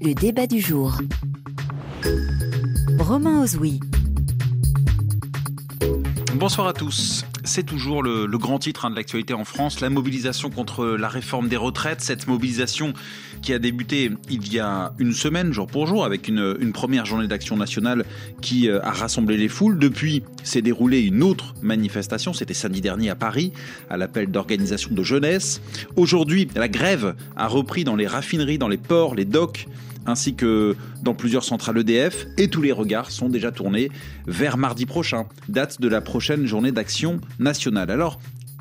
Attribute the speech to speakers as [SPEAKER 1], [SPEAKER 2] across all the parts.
[SPEAKER 1] Le débat du jour. Romain Ozoui.
[SPEAKER 2] Bonsoir à tous. C'est toujours le, grand titre hein, de l'actualité en France, la mobilisation contre la réforme des retraites. Cette mobilisation qui a débuté il y a une semaine, jour pour jour, avec une, première journée d'action nationale qui euh, a rassemblé les foules. Depuis, s'est déroulée une autre manifestation, c'était samedi dernier à Paris, à l'appel d'organisation de jeunesse. Aujourd'hui, la grève a repris dans les raffineries, dans les ports, les docks ainsi que dans plusieurs centrales EDF, et tous les regards sont déjà tournés vers mardi prochain, date de la prochaine journée d'action nationale. Alors,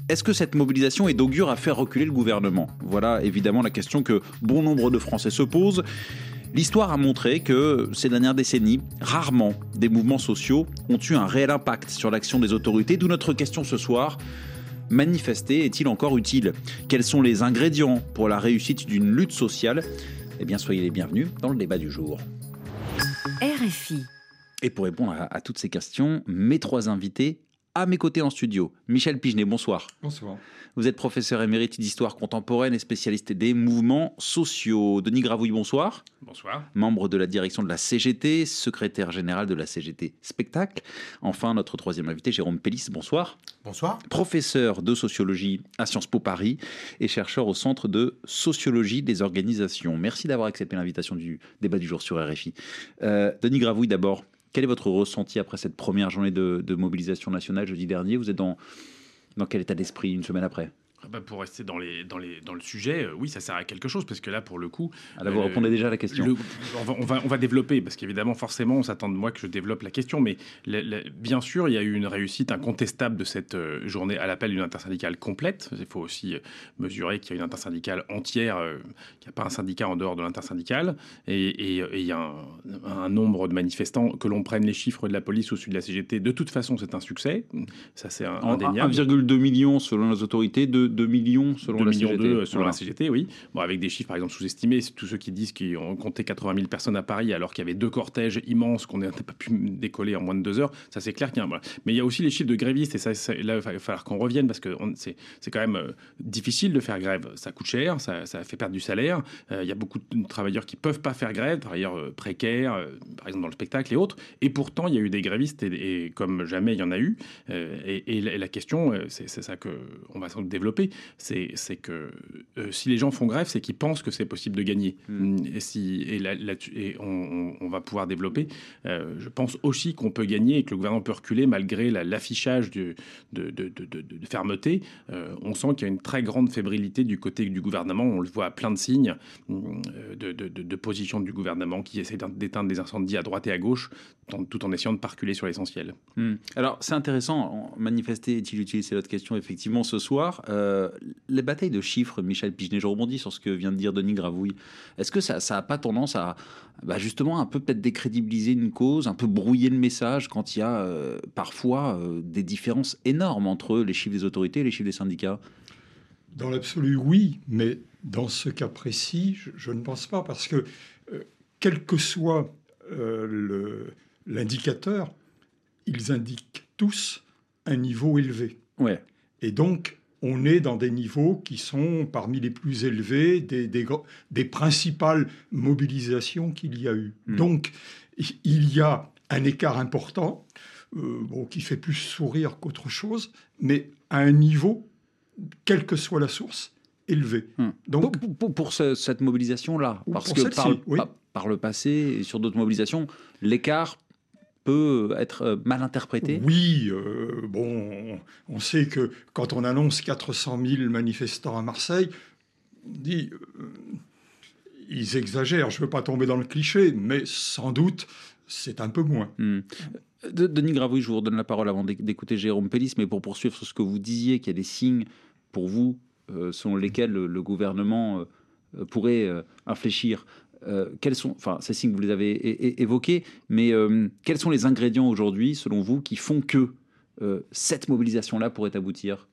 [SPEAKER 2] est-ce que cette mobilisation est d'augure à faire reculer le gouvernement? Voilà évidemment la question que bon nombre de Français se posent. L'histoire a montré que ces dernières décennies, rarement des mouvements sociaux ont eu un réel impact sur l'action des autorités, d'où notre question ce soir. Manifester est-il encore utile? Quels sont les ingrédients pour la réussite d'une lutte sociale? Eh bien, soyez les bienvenus dans le débat du jour.
[SPEAKER 1] RFI.
[SPEAKER 2] Et pour répondre à, à toutes ces questions, mes trois invités à mes côtés en studio. Michel Pigenet, bonsoir.
[SPEAKER 3] Bonsoir.
[SPEAKER 2] Vous êtes professeur émérite d'histoire contemporaine et spécialiste des mouvements sociaux. Denis Gravouille, bonsoir.
[SPEAKER 4] Bonsoir.
[SPEAKER 2] Membre de la direction de la CGT, secrétaire général de la CGT Spectacle. Enfin, notre troisième invité, Jérôme Pellis, bonsoir.
[SPEAKER 3] Bonsoir.
[SPEAKER 2] Professeur de sociologie à Sciences Po Paris et chercheur au Centre de sociologie des organisations. Merci d'avoir accepté l'invitation du débat du jour sur RFI. Euh, Denis Gravouille, d'abord, quel est votre ressenti après cette première journée de, mobilisation nationale jeudi dernier? Vous êtes dans quel état d'esprit une semaine après?
[SPEAKER 4] Bah pour rester dans, les, dans, les, dans le sujet, euh, oui, ça sert à quelque chose, parce que là, pour le coup...
[SPEAKER 2] Ah, là, vous euh, répondez déjà à la question.
[SPEAKER 4] Le, on, va, on, va, on, va, développer, parce qu'évidemment, forcément, on s'attend de moi que je développe la question, mais le, le, bien sûr, il y a eu une réussite incontestable de cette euh, journée à l'appel d'une intersyndicale complète. Il faut aussi mesurer qu'il y a une intersyndicale entière, euh, qu'il n'y a pas un syndicat en dehors de l'intersyndicale, et, et, et, il y a un, un nombre de manifestants, que l'on prenne les chiffres de la police ou celui de la CGT, de toute façon, c'est un succès. Ça, c'est un, indéniable.
[SPEAKER 2] 1,2 million selon les autorités, de 2 millions selon
[SPEAKER 4] 2
[SPEAKER 2] la
[SPEAKER 4] millions
[SPEAKER 2] CGT.
[SPEAKER 4] selon voilà. la CGT, oui. Bon, avec des chiffres, par exemple, sous-estimés. Tous ceux qui disent qu'ils ont compté 80 000 personnes à Paris alors qu'il y avait deux cortèges immenses qu'on n'a pas pu décoller en moins de deux heures, ça c'est clair qu'il y a un... Mais il y a aussi les chiffres de grévistes et ça, ça là, il va falloir qu'on revienne parce que c'est quand même euh, difficile de faire grève. Ça coûte cher, ça, ça fait perdre du salaire. Euh, il y a beaucoup de travailleurs qui peuvent pas faire grève, travailleurs euh, précaires, euh, par exemple dans le spectacle et autres. Et pourtant, il y a eu des grévistes et, et comme jamais il y en a eu. Et, et, la, et, la question, c'est ça que on va sans doute développer, c'est que euh, si les gens font grève, c'est qu'ils pensent que c'est possible de gagner. Mmh. Et, si, et, là, là, et on, on, va pouvoir développer. Euh, je pense aussi qu'on peut gagner et que le gouvernement peut reculer malgré l'affichage de, de, de, de, fermeté. Euh, on sent qu'il y a une très grande fébrilité du côté du gouvernement. On le voit à plein de signes euh, de, position du gouvernement qui essaie d'éteindre des incendies à droite et à gauche tout en essayant de parculer sur l'essentiel.
[SPEAKER 2] Mmh. Alors c'est intéressant, manifester est-il utile C'est l'autre question effectivement ce soir. Euh, les batailles de chiffres, Michel Pigenet, je rebondis sur ce que vient de dire Denis Gravouille. Est-ce que ça n'a ça pas tendance à bah justement un peu peut-être décrédibiliser une cause, un peu brouiller le message quand il y a euh, parfois euh, des différences énormes entre les chiffres des autorités et les chiffres des syndicats?
[SPEAKER 3] Dans l'absolu, oui, mais dans ce cas précis, je, je ne pense pas, parce que euh, quel que soit l'indicateur, ils indiquent tous un niveau élevé.
[SPEAKER 2] Ouais.
[SPEAKER 3] Et donc, on est dans des niveaux qui sont parmi les plus élevés des, des, des principales mobilisations qu'il y a eu. Mmh. Donc, il y a un écart important, euh, bon, qui fait plus sourire qu'autre chose, mais à un niveau, quelle que soit la source, élevé.
[SPEAKER 2] Mmh. Donc, pour, pour, pour ce, cette mobilisation-là, parce que par, oui. par, par, le passé et sur d'autres mobilisations, l'écart peut être mal interprété
[SPEAKER 3] Oui, euh, bon, on sait que quand on annonce 400 000 manifestants à Marseille, on dit, euh, ils exagèrent, je ne veux pas tomber dans le cliché, mais sans doute, c'est un peu moins.
[SPEAKER 2] Hmm. Denis Gravouille, je vous redonne la parole avant d'écouter Jérôme Pellis, mais pour poursuivre sur ce que vous disiez, qu'il y a des signes pour vous euh, selon lesquels le, le gouvernement euh, pourrait euh, infléchir. Euh, quels sont, enfin, ces signes vous les avez évoqués, mais euh, quels sont les ingrédients aujourd'hui, selon vous, qui font que euh, cette mobilisation-là pourrait aboutir?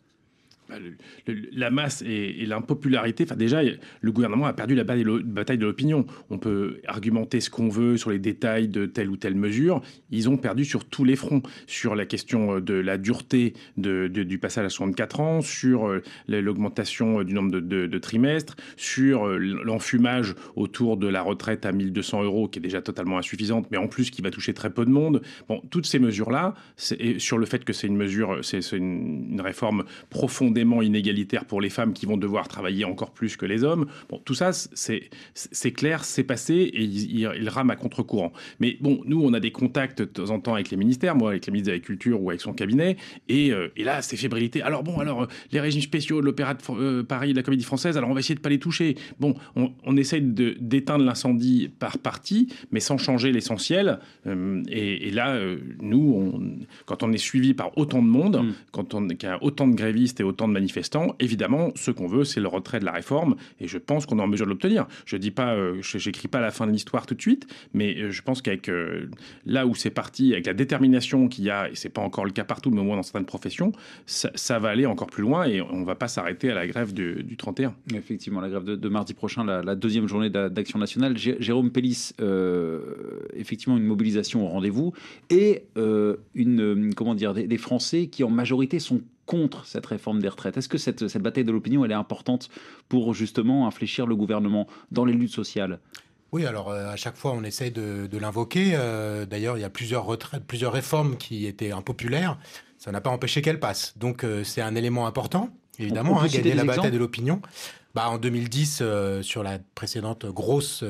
[SPEAKER 4] La masse et, l'impopularité. Déjà, le gouvernement a perdu la bataille de l'opinion. On peut argumenter ce qu'on veut sur les détails de telle ou telle mesure. Ils ont perdu sur tous les fronts. Sur la question de la dureté du passage à 64 ans, sur euh, l'augmentation du nombre de, trimestres, sur euh, l'enfumage autour de la retraite à 1200 euros, qui est déjà totalement insuffisante, mais en plus qui va toucher très peu de monde. Bon, toutes ces mesures-là, sur le fait que c'est une mesure, c'est une, une réforme profondément inégalitaire pour les femmes qui vont devoir travailler encore plus que les hommes. Bon, tout ça, c'est clair, c'est passé et il, rame à contre-courant. Mais bon, nous, on a des contacts de temps en temps avec les ministères, moi avec les ministres de l'Agriculture ou avec son cabinet, et, euh, et là, c'est fébrilité. Alors bon, alors les régimes spéciaux de l'Opéra de euh, Paris, de la Comédie Française, alors on va essayer de pas les toucher. Bon, on, on essaye d'éteindre l'incendie par partie, mais sans changer l'essentiel. Euh, et, là, nous, on, quand on est suivi par autant de monde, mm. quand on qu'il y a autant de grévistes et autant de manifestants, évidemment, ce qu'on veut, c'est le retrait de la réforme, et je pense qu'on est en mesure de l'obtenir. Je dis pas, euh, j'écris pas la fin de l'histoire tout de suite, mais euh, je pense qu'avec euh, là où c'est parti, avec la détermination qu'il y a, et c'est pas encore le cas partout, mais au moins dans certaines professions, ça, va aller encore plus loin, et on va pas s'arrêter à la grève du, 31.
[SPEAKER 2] Effectivement, la grève de, mardi prochain, la, deuxième journée d'action nationale. Jérôme Pellis, effectivement, une mobilisation au rendez-vous, et une, comment dire, des, des Français qui en majorité sont contre cette réforme des retraites Est-ce que cette, cette bataille de l'opinion, elle est importante pour justement infléchir le gouvernement dans les luttes sociales?
[SPEAKER 5] Oui, alors euh, à chaque fois on essaye de, l'invoquer. Euh, d'ailleurs, il y a plusieurs retraites, plusieurs réformes qui étaient impopulaires. Ça n'a pas empêché qu'elles passent. Donc euh, c'est un élément important, évidemment, hein, gagner la bataille de l'opinion. Bah, en 2010, sur la précédente grosse,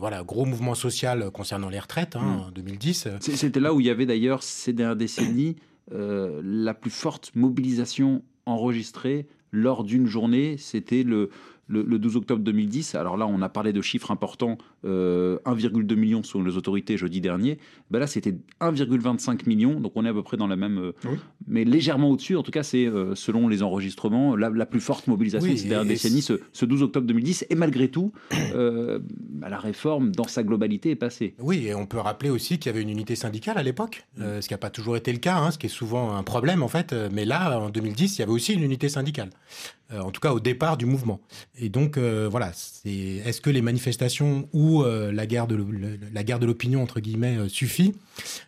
[SPEAKER 5] voilà, gros mouvement social concernant les retraites, hein, hmm. en 2010.
[SPEAKER 2] C'était là où il y avait d'ailleurs ces dernières décennies euh, la plus forte mobilisation enregistrée lors d'une journée, c'était le, le, 12 octobre 2010. Alors là, on a parlé de chiffres importants, 1,2 euh, million selon les autorités jeudi dernier. Ben là, c'était 1,25 million, donc on est à peu près dans la même, euh, mais légèrement au-dessus. En tout cas, c'est euh, selon les enregistrements la, plus forte mobilisation de ces dernières décennies, ce, 12 octobre 2010. Et malgré tout, bah, la réforme dans sa globalité est passée.
[SPEAKER 5] Oui, et on peut rappeler aussi qu'il y avait une unité syndicale à l'époque, mm. ce qui n'a pas toujours été le cas, hein, ce qui est souvent un problème en fait. Mais là, en 2010, il y avait aussi une unité syndicale. En tout cas au départ du mouvement. Et donc voilà, c'est est-ce que les manifestations ou euh, la guerre de l'opinion entre guillemets suffit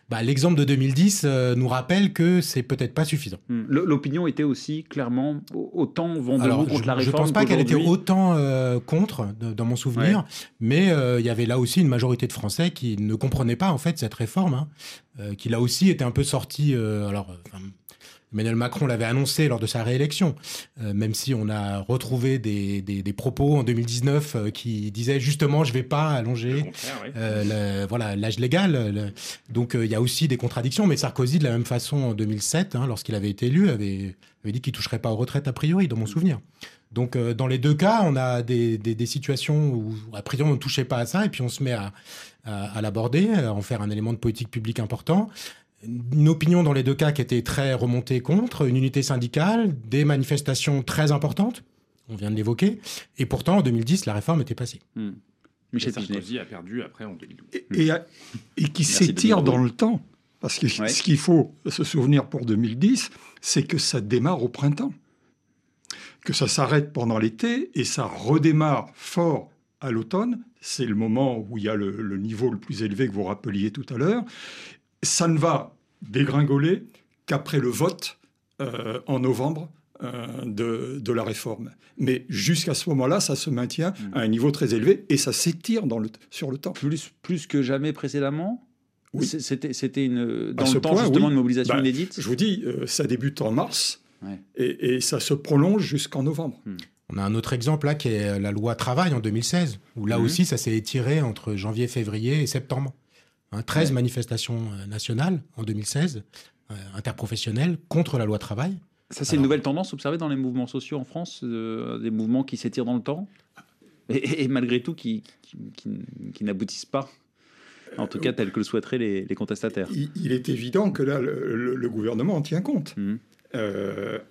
[SPEAKER 5] bah, L'exemple de 2010 nous rappelle que c'est peut-être pas suffisant.
[SPEAKER 2] Hmm. L'opinion était aussi clairement autant vendue contre la réforme.
[SPEAKER 5] Je pense pas qu'elle était autant contre dans mon souvenir, mais il y avait là aussi une majorité de Français qui ne comprenaient pas en fait cette réforme, hein, qui là aussi était un peu sortie. alors Emmanuel Macron l'avait annoncé lors de sa réélection, euh, même si on a retrouvé des, des, propos en 2019 euh, qui disaient justement je vais pas allonger euh, voilà l'âge légal. donc il y a aussi des contradictions, mais Sarkozy de la même façon en 2007, hein, lorsqu'il avait été élu, avait, avait dit qu'il toucherait pas aux retraites a priori, dans mon souvenir. Donc dans les deux cas, on a des, des, situations où a priori on ne touchait pas à ça et puis on se met à, à, à l'aborder, à en faire un élément de politique publique important une opinion dans les deux cas qui était très remontée contre, une unité syndicale, des manifestations très importantes, on vient de l'évoquer, et pourtant en 2010 la réforme était passée.
[SPEAKER 4] Hmm. Michel Sarkozy a perdu après en 2012.
[SPEAKER 3] Et, et, qui s'étire dans le temps. Parce que ce qu'il faut se souvenir pour 2010, c'est que ça démarre au printemps. Que ça s'arrête pendant l'été et ça redémarre fort à l'automne. C'est le moment où il y a le, le, niveau le plus élevé que vous rappeliez tout à l'heure ça ne va dégringoler qu'après le vote euh, en novembre euh, de, la réforme. Mais jusqu'à ce moment-là, ça se maintient hmm. à un niveau très élevé et ça s'étire sur le temps.
[SPEAKER 2] Plus, plus que jamais précédemment? Oui. C'était une, dans le temps justement une mobilisation bah, inédite?
[SPEAKER 3] Je vous dis, euh, ça débute en mars et, ça se prolonge jusqu'en novembre. Hmm.
[SPEAKER 5] On a un autre exemple là qui est la loi travail en 2016, où là hmm. aussi ça s'est étiré entre janvier, février et septembre. 13 hein, manifestations euh, nationales en 2016, euh, interprofessionnelles, contre la loi travail.
[SPEAKER 2] Ça, c'est une nouvelle tendance observée dans les mouvements sociaux en France, euh, des mouvements qui s'étirent dans le temps et, malgré tout qui, qui, n'aboutissent pas, en tout cas tel que le souhaiteraient les, contestataires.
[SPEAKER 3] Il, est évident que là, le, gouvernement en tient compte. Mmh.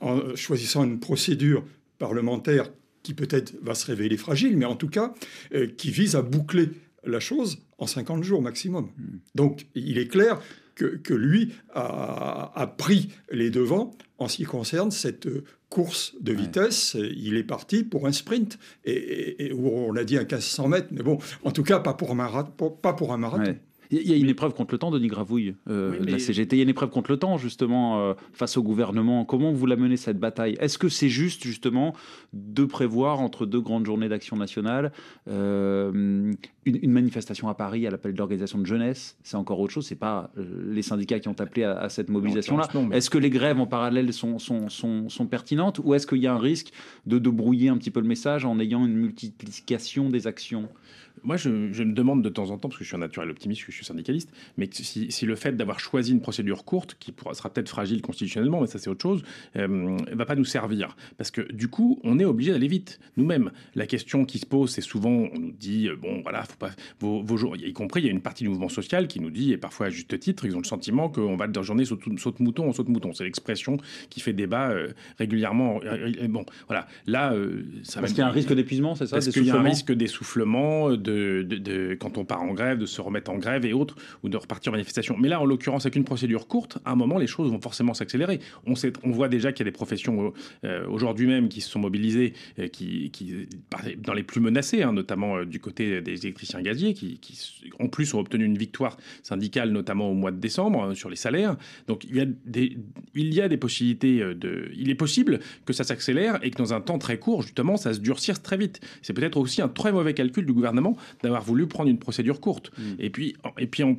[SPEAKER 3] en choisissant une procédure parlementaire qui peut-être va se révéler fragile, mais en tout cas qui vise à boucler la chose en 50 jours maximum. Hmm. Donc il est clair que, lui a, pris les devants en ce qui concerne cette course de vitesse, il est parti pour un sprint, et, on a dit un 1500 mètres, mais bon, en tout cas pas pour un marathon. Pas pour un marathon.
[SPEAKER 2] Il y a une épreuve contre le temps, Denis Gravouille, euh, de la CGT. Il y a une épreuve contre le temps, justement, euh, face au gouvernement. Comment vous la menez, cette bataille? Est-ce que c'est juste, justement, de prévoir, entre deux grandes journées d'action nationale, euh, une, manifestation à Paris à l'appel d'organisation de jeunesse? C'est encore autre chose. C'est pas les syndicats qui ont appelé à, cette mobilisation-là. Est-ce que les grèves en parallèle sont, sont, sont, sont pertinentes? Ou est-ce qu'il y a un risque de, de brouiller un petit peu le message en ayant une multiplication des actions?
[SPEAKER 4] Moi, je, me demande de temps en temps, parce que je suis un naturel optimiste, que je suis syndicaliste, mais si, si le fait d'avoir choisi une procédure courte, qui pourra, sera peut-être fragile constitutionnellement, mais ça c'est autre chose, euh, va pas nous servir. Parce que du coup, on est obligé d'aller vite. Nous-mêmes, la question qui se pose, c'est souvent, on nous dit, euh, bon, voilà, faut pas, vos, vos jours, y compris, il y a une partie du mouvement social qui nous dit, et parfois à juste titre, ils ont le sentiment qu'on va de journée saute, saute mouton, on saute mouton. C'est l'expression qui fait débat euh, régulièrement. bon, voilà. Là,
[SPEAKER 2] ça Parce qu'il y a un risque d'épuisement, c'est ça
[SPEAKER 4] Parce qu'il y a un risque d'essoufflement, de, quand on part en grève, de se remettre en grève et autres, ou de repartir en manifestation. Mais là, en l'occurrence, avec une procédure courte, à un moment, les choses vont forcément s'accélérer. On, voit déjà qu'il y a des professions euh, aujourd'hui même qui se sont mobilisées, euh, qui, dans les plus menacées, hein, notamment euh, du côté des électriciens gaziers, qui, en plus ont obtenu une victoire syndicale, notamment au mois de décembre, sur les salaires. Donc il y a des, il y a des possibilités de. Il est possible que ça s'accélère et que dans un temps très court, justement, ça se durcisse très vite. C'est peut-être aussi un très mauvais calcul du gouvernement d'avoir voulu prendre une procédure courte. Mm. Et puis, et puis en,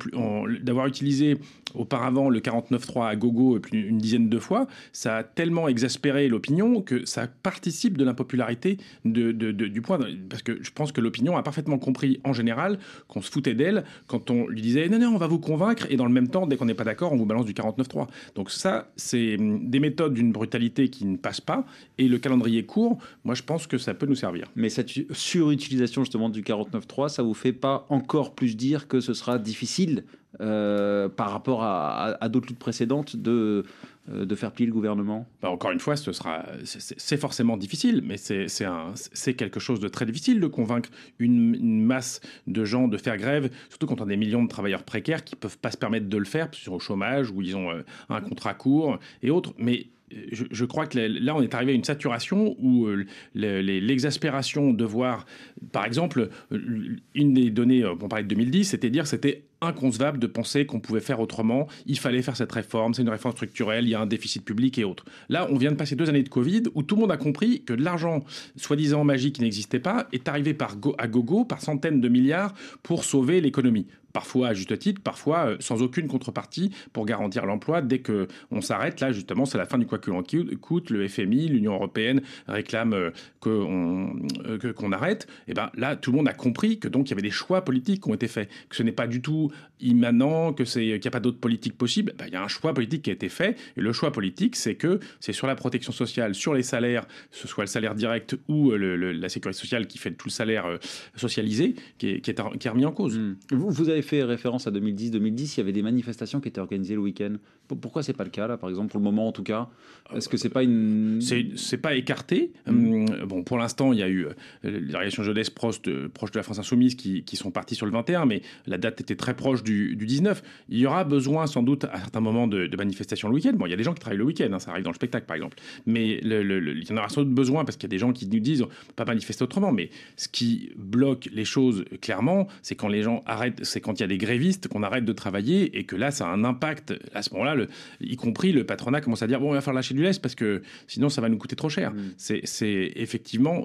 [SPEAKER 4] d'avoir utilisé auparavant le 49.3 à gogo plus une dizaine de fois, ça a tellement exaspéré l'opinion que ça participe de l'impopularité de, du point. Parce que je pense que l'opinion a parfaitement compris en général qu'on se foutait d'elle quand on lui disait non, non, on va vous convaincre, et dans le même temps, dès qu'on n'est pas d'accord, on vous balance du 49.3. Donc ça, c'est des méthodes d'une brutalité qui ne passe pas, et le calendrier court, moi je pense que ça peut nous servir.
[SPEAKER 2] Mais cette surutilisation justement du 49.3, ça vous fait pas encore plus dire que ce sera difficile euh, par rapport à, d'autres luttes précédentes de, euh, de faire plier le gouvernement?
[SPEAKER 4] Bah, Encore une fois, ce sera, c'est forcément difficile, mais c'est quelque chose de très difficile de convaincre une, masse de gens de faire grève, surtout quand on a des millions de travailleurs précaires qui peuvent pas se permettre de le faire, sur au chômage, où ils ont euh, un contrat court et autres. Mais je, crois que là, on est arrivé à une saturation où euh, l'exaspération de voir, par exemple, une des données, on parlait de 2010, c'était dire c'était inconcevable de penser qu'on pouvait faire autrement, il fallait faire cette réforme, c'est une réforme structurelle, il y a un déficit public et autres. Là, on vient de passer deux années de Covid où tout le monde a compris que l'argent soi-disant magique qui n'existait pas est arrivé par à gogo, par centaines de milliards pour sauver l'économie parfois à juste titre, parfois euh, sans aucune contrepartie pour garantir l'emploi. Dès que on s'arrête, là justement, c'est la fin du quoi que l'on coûte. Le FMI, l'Union européenne réclame euh, euh, qu'on arrête. Et ben là, tout le monde a compris que donc il y avait des choix politiques qui ont été faits, que ce n'est pas du tout immanent, que c'est qu'il n'y a pas d'autres politiques possibles. Ben, il y a un choix politique qui a été fait. Et le choix politique, c'est que c'est sur la protection sociale, sur les salaires, ce soit le salaire direct ou la sécurité sociale qui fait tout le salaire socialisé, qui est, remis en cause.
[SPEAKER 2] Mmh. Vous avez fait référence à 2010-2010, il y avait des manifestations qui étaient organisées le week-end. Pourquoi c'est pas le cas là, par exemple, pour le moment en tout cas? Est-ce que c'est pas une
[SPEAKER 4] C'est pas écarté? Mm. Hum, bon, pour l'instant, il y a eu euh, les réactions jeunesse proches de, proche de la France insoumise qui, qui, sont partis sur le 21, mais la date était très proche du, du 19. Il y aura besoin sans doute à certains moments de, manifestations le week-end. Bon, il y a des gens qui travaillent le week-end, hein, ça arrive dans le spectacle par exemple, mais le, il y en aura sans doute besoin parce qu'il y a des gens qui nous disent on peut pas manifester autrement. Mais ce qui bloque les choses clairement, c'est quand les gens arrêtent, c'est quand il y a des grévistes qu'on arrête de travailler et que là, ça a un impact. À ce moment-là, y compris le patronat commence à dire bon, on va faire lâcher du lest parce que sinon, ça va nous coûter trop cher. Mm. C'est effectivement,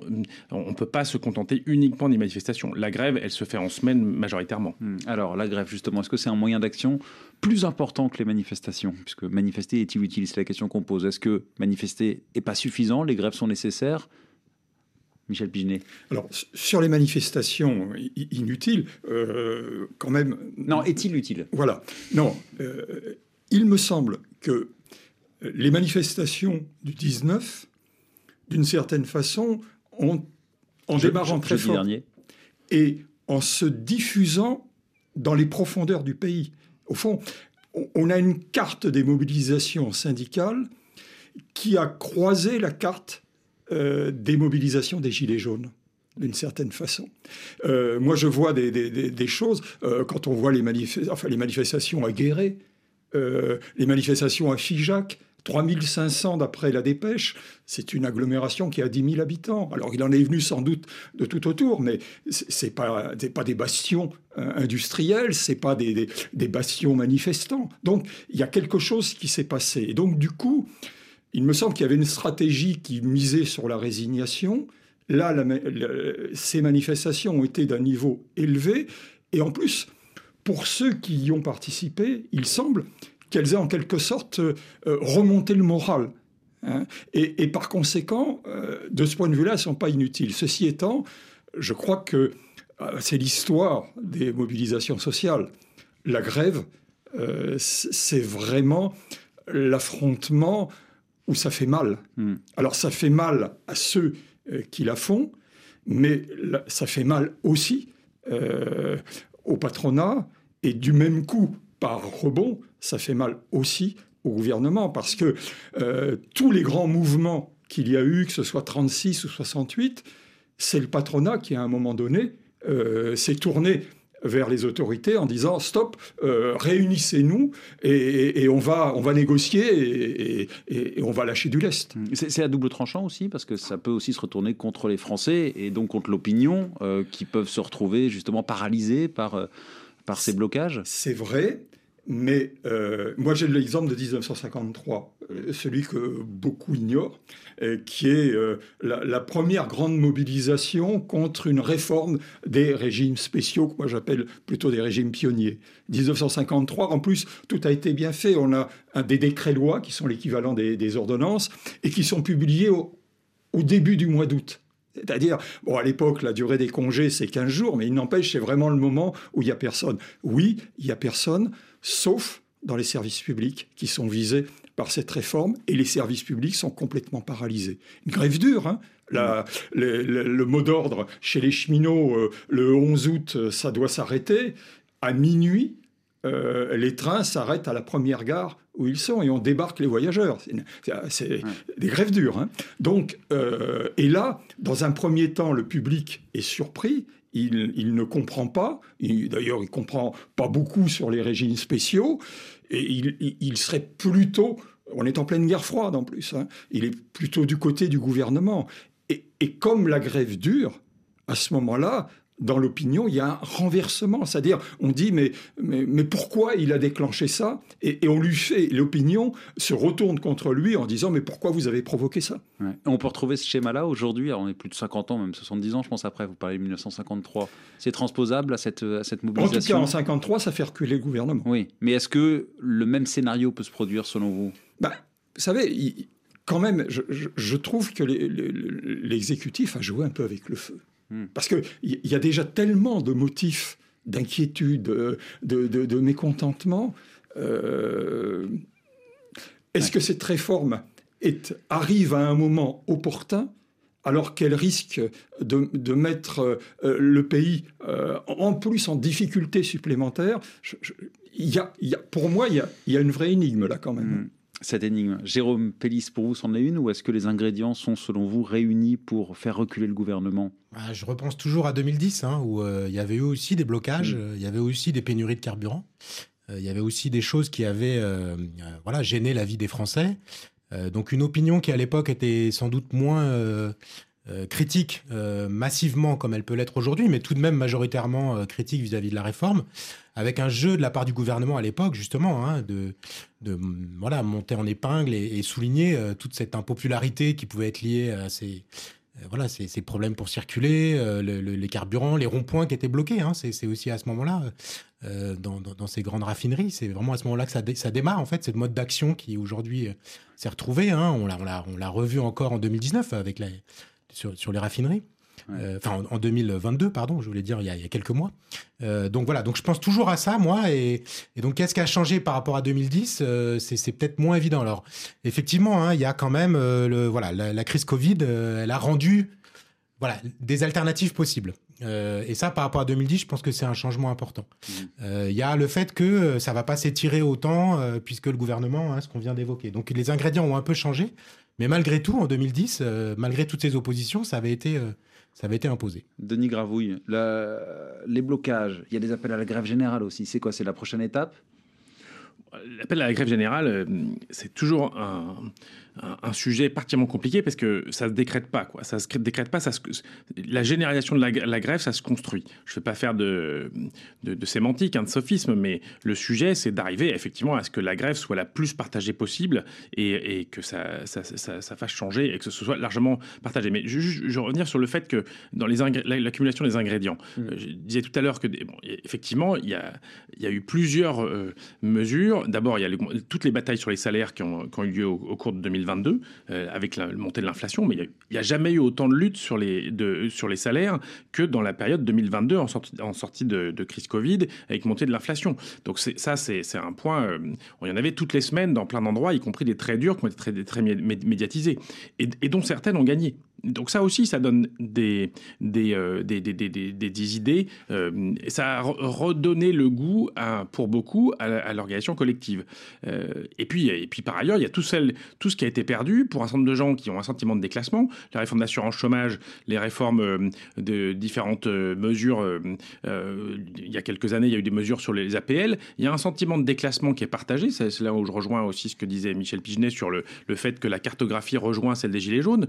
[SPEAKER 4] on ne peut pas se contenter uniquement des manifestations. La grève, elle se fait en semaine majoritairement.
[SPEAKER 2] Mm. Alors, la grève, justement, est-ce que c'est un moyen d'action plus important que les manifestations? Puisque manifester est-il utile C'est la question qu'on pose. Est-ce que manifester n'est pas suffisant? Les grèves sont nécessaires? Michel Pigenet
[SPEAKER 3] Alors, sur les manifestations inutiles, euh, quand même.
[SPEAKER 2] Non, est-il utile?
[SPEAKER 3] Voilà. Non, euh, il me semble que les manifestations du 19, d'une certaine façon, ont, en démarrant très fort et en se diffusant dans les profondeurs du pays. Au fond, on a une carte des mobilisations syndicales qui a croisé la carte euh, des mobilisations des Gilets jaunes d'une certaine façon. Euh, moi, je vois des, choses, euh, quand on voit les, enfin, les manifestations à Guéret, les manifestations à Figeac, 3500 d'après la dépêche, c'est une agglomération qui a 10 000 habitants. Alors il en est venu sans doute de tout autour, mais c'est pas, pas des bastions euh, industriels, c'est pas des, des, bastions manifestants. Donc il y a quelque chose qui s'est passé. Et donc du coup, il me semble qu'il y avait une stratégie qui misait sur la résignation. Là, ces manifestations ont été d'un niveau élevé. Et en plus, pour ceux qui y ont participé, il semble qu'elles aient en quelque sorte euh, remonté le moral. Hein. et, par conséquent, euh, de ce point de vue-là, elles ne sont pas inutiles. Ceci étant, je crois que euh, c'est l'histoire des mobilisations sociales. La grève, c'est vraiment l'affrontement où ça fait mal. Hmm. Alors ça fait mal à ceux qui la font, mais ça fait mal aussi au patronat, et du même coup, par rebond, ça fait mal aussi au gouvernement, parce que euh, tous les grands mouvements qu'il y a eu, que ce soit 36 ou 68, c'est le patronat qui, à un moment donné, euh, s'est tourné vers les autorités en disant stop, euh, réunissez-nous et, on, va, on va négocier et, on va lâcher du lest.
[SPEAKER 2] C'est à double tranchant aussi parce que ça peut aussi se retourner contre les Français et donc contre l'opinion qui peuvent se retrouver justement paralysés par par ces blocages
[SPEAKER 3] C'est vrai, mais euh, moi j'ai l'exemple de 1953, euh, celui que beaucoup ignorent, euh, qui est la, première grande mobilisation contre une réforme des régimes spéciaux, que moi j'appelle plutôt des régimes pionniers. 1953, en plus, tout a été bien fait. On a des décrets-lois qui sont l'équivalent des, ordonnances et qui sont publiés au début du mois d'août. C'est-à-dire, bon, à l'époque, la durée des congés, c'est 15 jours, mais il n'empêche, c'est vraiment le moment où il n'y a personne. Oui, il n'y a personne, sauf dans les services publics qui sont visés par cette réforme, et les services publics sont complètement paralysés. Une grève dure, hein le, mot d'ordre chez les cheminots, euh, le 11 août, euh, ça doit s'arrêter. À minuit, euh, les trains s'arrêtent à la première gare où ils sont et on débarque les voyageurs. C'est des grèves dures. Hein. Donc, euh, et là, dans un premier temps, le public est surpris. Il, ne comprend pas. D'ailleurs, il comprend pas beaucoup sur les régimes spéciaux. Et il, serait plutôt, on est en pleine guerre froide en plus. Hein, il est plutôt du côté du gouvernement. Et, et comme la grève dure, à ce moment-là, dans l'opinion, il y a un renversement. C'est-à-dire, on dit, mais, mais, pourquoi il a déclenché ça? Et, on lui fait, l'opinion se retourne contre lui en disant, mais pourquoi vous avez provoqué ça?
[SPEAKER 2] On peut retrouver ce schéma-là aujourd'hui, on est plus de 50 ans, même 70 ans, je pense, après, vous parlez de 1953. C'est transposable à cette, à cette mobilisation
[SPEAKER 3] En tout cas, en 53, ça fait reculer le gouvernement.
[SPEAKER 2] Oui, mais est-ce que le même scénario peut se produire selon vous?
[SPEAKER 3] Bah, Vous savez, quand même, je, trouve que l'exécutif a joué un peu avec le feu. Hmm. Parce qu'il y a déjà tellement de motifs d'inquiétude, de, mécontentement. Euh, est-ce que cette réforme arrive à un moment opportun alors qu'elle risque de, mettre euh, le pays euh, en plus en difficulté supplémentaire? Pour moi, il y a, une vraie énigme là quand même. Hmm
[SPEAKER 2] cette énigme. Jérôme Pellis, pour vous, c'en est une ou est-ce que les ingrédients sont, selon vous, réunis pour faire reculer le gouvernement?
[SPEAKER 5] Bah, Je repense toujours à 2010, hein, où euh, il y avait eu aussi des blocages, euh, il y avait aussi des pénuries de carburant, euh, il y avait aussi des choses qui avaient voilà, gêné la vie des Français. donc une opinion qui, à l'époque, était sans doute moins... critique massivement comme elle peut l'être aujourd'hui, mais tout de même majoritairement critique vis-à-vis de la réforme, avec un jeu de la part du gouvernement à l'époque, justement, hein, de, de voilà, monter en épingle et, souligner euh, toute cette impopularité qui pouvait être liée à ces, euh, voilà, ces, ces, problèmes pour circuler, euh, les carburants, les ronds-points qui étaient bloqués. Hein, c'est aussi à ce moment-là, dans, dans, ces grandes raffineries, c'est vraiment à ce moment-là que ça, ça, démarre, en fait, cette mode d'action qui aujourd'hui s'est retrouvé. Hein, on l'a revu encore en 2019 avec la, sur, sur les raffineries. Euh, enfin en, 2022, pardon, je voulais dire il y a, quelques mois. Euh, donc voilà, donc je pense toujours à ça, moi. Et, donc qu'est-ce qui a changé par rapport à 2010 euh, C'est peut-être moins évident. Alors effectivement, hein, il y a quand même le, voilà, la, crise Covid, elle a rendu voilà, des alternatives possibles. et ça, par rapport à 2010, je pense que c'est un changement important. Mmh. Il y a le fait que ça va pas s'étirer autant, puisque le gouvernement, hein, ce qu'on vient d'évoquer. Donc les ingrédients ont un peu changé, mais malgré tout, en 2010, malgré toutes ces oppositions, ça avait été ça avait été imposé.
[SPEAKER 2] Denis Gravouille, les blocages, il y a des appels à la grève générale aussi. C'est quoi C'est la prochaine étape?
[SPEAKER 4] L'appel à la grève générale, euh, c'est toujours un, un, sujet particulièrement compliqué parce que ça se décrète pas. Quoi. Ça se décrète pas. Ça se, la généralisation de la, grève, ça se construit. Je ne vais pas faire de, de, sémantique, hein, de sophisme, mais le sujet, c'est d'arriver effectivement à ce que la grève soit la plus partagée possible et, et que ça, ça, ça, fasse changer et que ce soit largement partagé. Mais je, je, revenir sur le fait que dans l'accumulation des ingrédients, mmh. euh, je disais tout à l'heure que bon, effectivement, il y a, il y a eu plusieurs euh, mesures. D'abord, il y a toutes les batailles sur les salaires qui ont, qui ont eu lieu au, au cours de 2020 2022 euh, avec la montée de l'inflation, mais il n'y a, jamais eu autant de lutte sur les, sur les salaires que dans la période 2022 en sortie, en sortie de, crise Covid avec montée de l'inflation. Donc ça, c'est un point, euh, on y en avait toutes les semaines dans plein d'endroits, y compris des très durs qui ont été très, très médiatisés, et dont certaines ont gagné donc ça aussi, ça donne des, des, euh, des, des, des, idées. Euh, ça a redonné le goût pour beaucoup à, l'organisation collective. Euh, et, puis, et puis par ailleurs, il y a tout, ce qui a été perdu pour un certain nombre de gens qui ont un sentiment de déclassement. La réforme d'assurance chômage, les réformes de différentes mesures. il y a quelques années, il y a eu des mesures sur les APL. Il y a un sentiment de déclassement qui est partagé. C'est là où je rejoins aussi ce que disait Michel Pigenet sur le, le fait que la cartographie rejoint celle des Gilets jaunes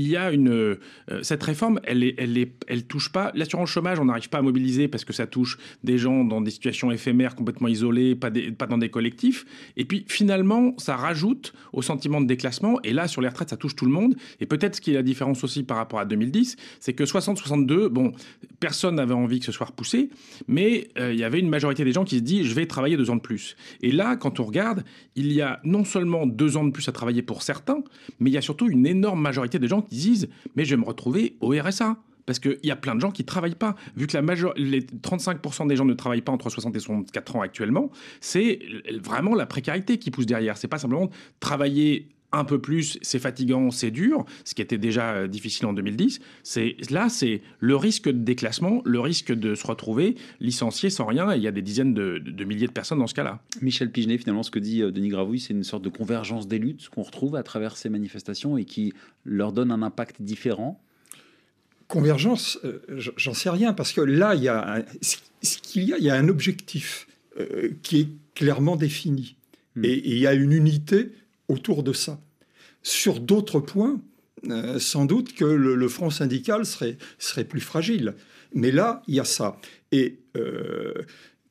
[SPEAKER 4] y a une euh, cette réforme, elle est, elle touche pas l'assurance chômage. On n'arrive pas à mobiliser parce que ça touche des gens dans des situations éphémères, complètement isolés, pas, dans des collectifs. Et puis finalement, ça rajoute au sentiment de déclassement. Et là, sur les retraites, ça touche tout le monde. Et peut-être ce qui est la différence aussi par rapport à 2010, c'est que 60-62, bon, personne n'avait envie que ce soit repoussé, mais euh, il y avait une majorité des gens qui se disent je vais travailler deux ans de plus. Et là, quand on regarde, il y a non seulement deux ans de plus à travailler pour certains, mais il y a surtout une énorme majorité des gens qui disent mais je vais me retrouver au RSA. Parce qu'il y a plein de gens qui ne travaillent pas. Vu que la major... les 35% des gens ne travaillent pas entre 60 et 64 ans actuellement, c'est vraiment la précarité qui pousse derrière. C'est pas simplement travailler un peu plus, c'est fatigant, c'est dur, ce qui était déjà euh, difficile en 2010. C'est là, c'est le risque de déclassement, le risque de se retrouver licencié sans rien. Et il y a des dizaines de, milliers de personnes dans ce cas-là.
[SPEAKER 2] Michel Pigenet, finalement, ce que dit euh, Denis Gravouille, c'est une sorte de convergence des luttes qu'on retrouve à travers ces manifestations et qui leur donne un impact différent.
[SPEAKER 3] Convergence, euh, j'en sais rien parce que là, il y a ce qu'il y a, il y a un objectif qui est clairement défini hmm. et il y a une unité autour de ça. Sur d'autres points, euh, sans doute que le, front syndical serait, serait plus fragile. Mais là, il y a ça. Et
[SPEAKER 2] euh,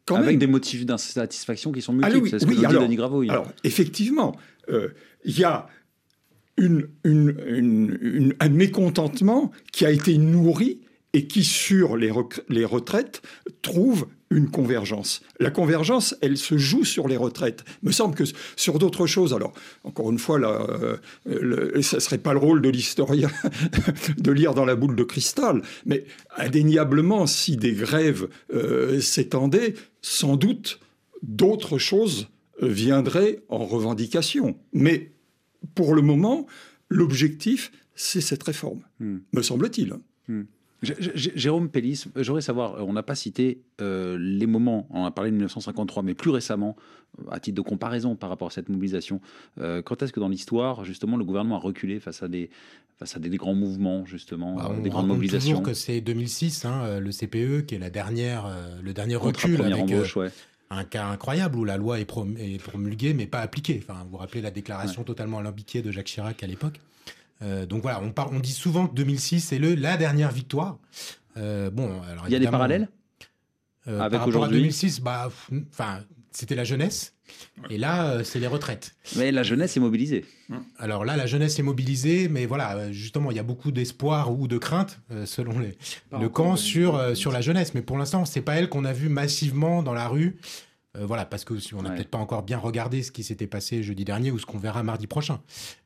[SPEAKER 2] quand Avec des motifs d'insatisfaction qui sont multiples, ah c'est ce que dit Denis Gravo.
[SPEAKER 3] Alors, effectivement, euh, il y a une, une, un mécontentement qui a été nourri et qui, sur les, les retraites, trouve une convergence. La convergence, elle se joue sur les retraites. Il me semble que sur d'autres choses, alors, encore une fois, là, euh, ça ne serait pas le rôle de l'historien de lire dans la boule de cristal, mais indéniablement, si des grèves euh, s'étendaient, sans doute d'autres choses viendraient en revendication. Mais pour le moment, l'objectif, c'est cette réforme, hmm. me semble-t-il. Hmm.
[SPEAKER 2] Jérôme Pellis, j'aurais savoir, euh, on n'a pas cité euh, les moments, on a parlé de 1953, mais plus récemment, euh, à titre de comparaison par rapport à cette mobilisation, quand est-ce que dans l'histoire, justement, le gouvernement a reculé face à des, face à des, grands mouvements, justement,
[SPEAKER 5] bah,
[SPEAKER 2] des grandes
[SPEAKER 5] mobilisations toujours que c'est 2006, hein, le CPE, qui est la dernière, le dernier recul avec un cas incroyable où la loi est, promulguée mais pas appliquée. Enfin, vous vous rappelez la déclaration totalement alambiquée de Jacques Chirac à l'époque? Euh, donc voilà, on, on dit souvent que 2006 c'est le la dernière victoire.
[SPEAKER 2] Euh, bon, alors il y a des parallèles
[SPEAKER 5] euh, avec aujourd'hui. 2006, bah, enfin, c'était la jeunesse. Et là, c'est les retraites.
[SPEAKER 2] Mais la jeunesse est mobilisée.
[SPEAKER 5] Alors là, la jeunesse est mobilisée, mais voilà, justement, il y a beaucoup d'espoir ou de crainte, selon les, le camp, sur, sur la jeunesse. Mais pour l'instant, c'est pas elle qu'on a vu massivement dans la rue. Euh, voilà, parce que on n'a peut-être pas encore bien regardé ce qui s'était passé jeudi dernier ou ce qu'on verra mardi prochain.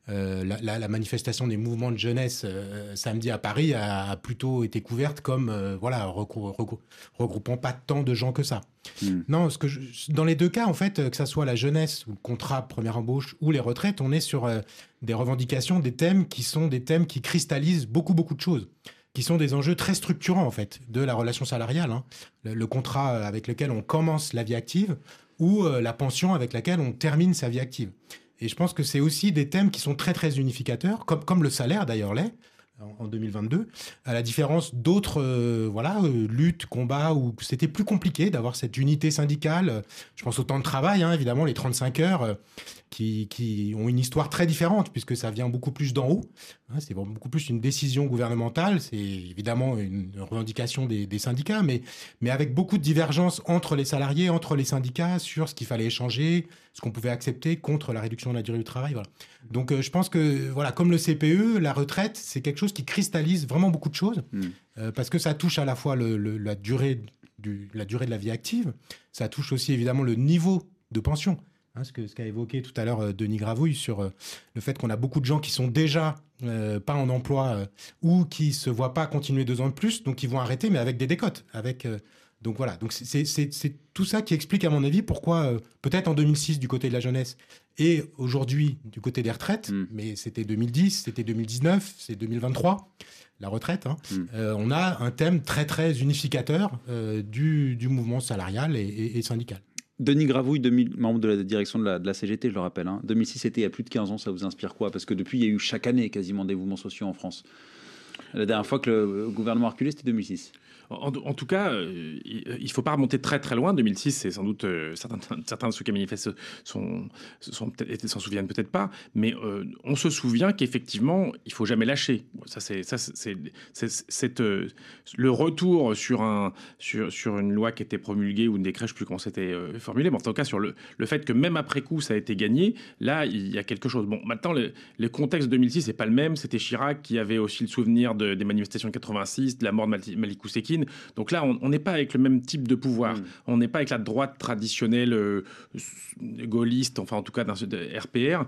[SPEAKER 5] Euh, la, manifestation des mouvements de jeunesse euh, samedi à Paris a, plutôt été couverte comme voilà regroupant pas tant de gens que ça. Hmm. Non, ce que dans les deux cas, en fait, que ça soit la jeunesse ou le contrat première embauche ou les retraites, on est sur des revendications, des thèmes qui sont des thèmes qui cristallisent beaucoup beaucoup de choses qui sont des enjeux très structurants en fait de la relation salariale. Hein. Le, contrat avec lequel on commence la vie active ou euh, la pension avec laquelle on termine sa vie active. Et je pense que c'est aussi des thèmes qui sont très très unificateurs, comme, comme le salaire d'ailleurs l'est. En, 2022, à la différence d'autres voilà, luttes, combats où c'était plus compliqué d'avoir cette unité syndicale. Je pense au temps de travail, hein, évidemment, les 35 heures qui, ont une histoire très différente, puisque ça vient beaucoup plus d'en haut. Hein, c'est beaucoup plus une décision gouvernementale, c'est évidemment une revendication des, syndicats, mais, mais avec beaucoup de divergences entre les salariés, entre les syndicats, sur ce qu'il fallait échanger, ce qu'on pouvait accepter contre la réduction de la durée du travail. Voilà. Donc euh, je pense que, voilà, comme le CPE, la retraite, c'est quelque chose qui cristallise vraiment beaucoup de choses, hmm. euh, parce que ça touche à la fois la, durée du, la durée de la vie active, ça touche aussi évidemment le niveau de pension. Hein, ce qu'a ce évoqué tout à l'heure euh, Denis Gravouille sur le fait qu'on a beaucoup de gens qui sont déjà euh, pas en emploi ou qui se voient pas continuer deux ans de plus, donc ils vont arrêter, mais avec des décotes. Avec, donc voilà, donc c'est tout ça qui explique à mon avis pourquoi peut-être en 2006 du côté de la jeunesse et aujourd'hui du côté des retraites, hmm. mais c'était 2010, c'était 2019, c'est 2023 la retraite, hein, hmm. on a un thème très très unificateur du, du, mouvement salarial et syndical.
[SPEAKER 2] Denis Gravouille, membre de la direction de la, CGT, je le rappelle. 2006, hein. c'était il y a plus de 15 ans, ça vous inspire quoi? Parce que depuis, il y a eu chaque année quasiment des mouvements sociaux en France. La dernière fois que le gouvernement a reculé, c'était 2006.
[SPEAKER 4] En, tout cas, euh, il ne faut pas remonter très très loin. 2006, c'est sans doute euh, certains, de ceux qui manifestent sont, s'en souviennent peut-être pas, mais euh, on se souvient qu'effectivement, il faut jamais lâcher. Ça, c'est le retour sur un sur, sur une loi qui était promulguée ou une décret, je ne sais plus comment c'était formulé, mais en tout cas sur le, fait que même après coup, ça a été gagné. Là, il y a quelque chose. Bon, maintenant, le, le contexte 2006 n'est pas le même. C'était Chirac qui avait aussi le souvenir de, des manifestations de 86, de la mort de Malik Oussekine donc là, on n'est pas avec le même type de pouvoir. Mm. On n'est pas avec la droite traditionnelle euh, gaulliste, enfin en tout cas d'un RPR.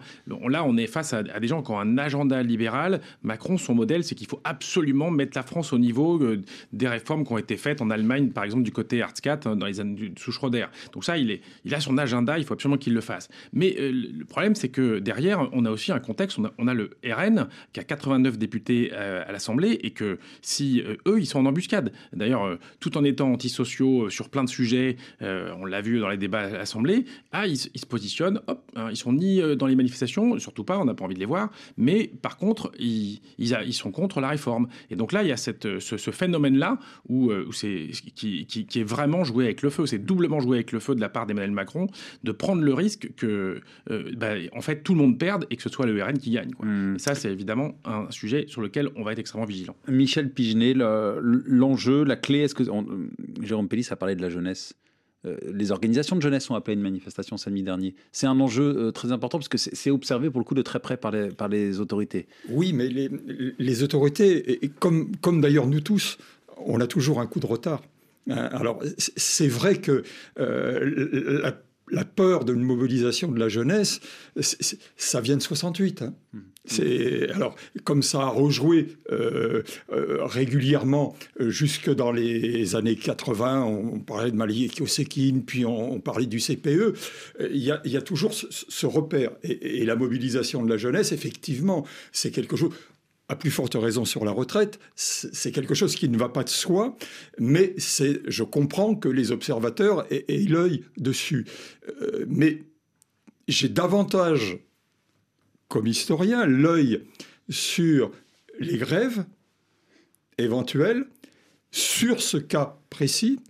[SPEAKER 4] Là, on est face à, des gens qui ont un agenda libéral. Macron, son modèle, c'est qu'il faut absolument mettre la France au niveau euh, des réformes qui ont été faites en Allemagne, par exemple du côté Artscat, hein, dans les années sous Schroeder. Donc ça, il, est, il a son agenda, il faut absolument qu'il le fasse. Mais euh, le problème, c'est que derrière, on a aussi un contexte. On a, le RN qui a 89 députés à l'Assemblée et que si eux, ils sont en embuscade. D'ailleurs, euh, tout en étant antisociaux euh, sur plein de sujets, euh, on l'a vu dans les débats à l'Assemblée, ah, ils, se positionnent, hop, hein, ils sont ni dans les manifestations, surtout pas, on n'a pas envie de les voir, mais par contre, ils, ils, sont contre la réforme. Et donc là, il y a cette, ce, phénomène-là où, c'est qui, qui, est vraiment joué avec le feu, c'est doublement joué avec le feu de la part d'Emmanuel Macron de prendre le risque que, bah, en fait, tout le monde perde et que ce soit le RN qui gagne. Mmh. ça, c'est évidemment un sujet sur lequel on va être extrêmement vigilant.
[SPEAKER 2] Michel Pigenet, l'enjeu, la clé, est-ce que Jérôme Pellis a parlé de la jeunesse euh, les organisations de jeunesse ont appelé une manifestation samedi dernier. C'est un enjeu euh, très important parce que c'est observé pour le coup de très près par les, par les autorités.
[SPEAKER 3] Oui, mais les, autorités, comme, comme d'ailleurs nous tous, on a toujours un coup de retard. Hein, alors, c'est vrai que euh, la la peur d'une mobilisation de la jeunesse, ça vient de 68. Hein. Mmh. C'est alors comme ça a rejoué euh, euh, régulièrement euh, jusque dans les années 80. On, parlait de Malik Yosekine, puis on, parlait du CPE. Il y a, toujours ce, repère et, la mobilisation de la jeunesse. Effectivement, c'est quelque chose à plus forte raison sur la retraite, c'est quelque chose qui ne va pas de soi, mais c'est, je comprends que les observateurs aient, l'œil dessus. Euh, mais j'ai davantage, comme historien, l'œil sur les grèves éventuelles, sur ce cas précis.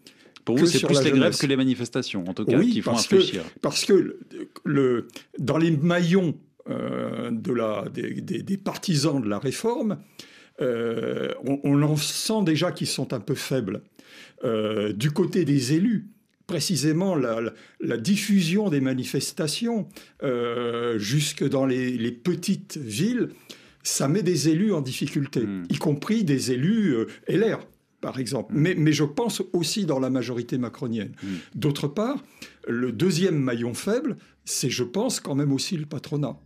[SPEAKER 2] Pour vous, c'est plus les grèves que les manifestations, en tout cas, qui font réfléchir.
[SPEAKER 3] parce que le, dans les maillons de la, des, partisans de la réforme, euh, on, en sent déjà qu'ils sont un peu faibles. Euh, du côté des élus, précisément la, diffusion des manifestations jusque dans les, petites villes, ça met des élus en difficulté, hmm. y compris des élus LR par exemple, hmm. mais, je pense aussi dans la majorité macronienne. Hmm. D'autre part, le deuxième maillon faible, c'est, je pense, quand même aussi le patronat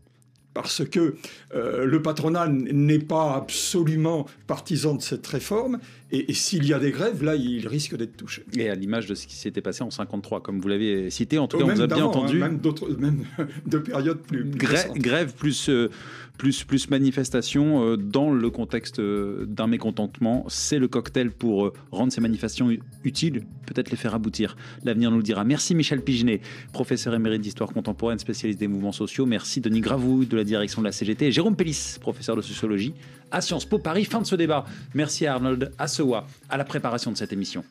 [SPEAKER 3] parce que euh, le patronat n'est pas absolument partisan de cette réforme, et, s'il y a des grèves, là, il risque d'être touché.
[SPEAKER 2] Et à l'image de ce qui s'était passé en 53, comme vous l'avez cité, en tout cas, on vous a bien hein, entendu.
[SPEAKER 3] même, d'autres, même de périodes plus.
[SPEAKER 2] grève plus, euh, plus, plus manifestation euh, dans le contexte d'un mécontentement, c'est le cocktail pour rendre ces manifestations utiles, peut-être les faire aboutir. L'avenir nous le dira. Merci Michel Pigenet, professeur émérite d'histoire contemporaine, spécialiste des mouvements sociaux. Merci Denis Gravouille de la direction de la CGT. Jérôme Pellis, professeur de sociologie à Sciences Po Paris. Fin de ce débat. Merci à Arnold Assewa à la préparation de cette émission.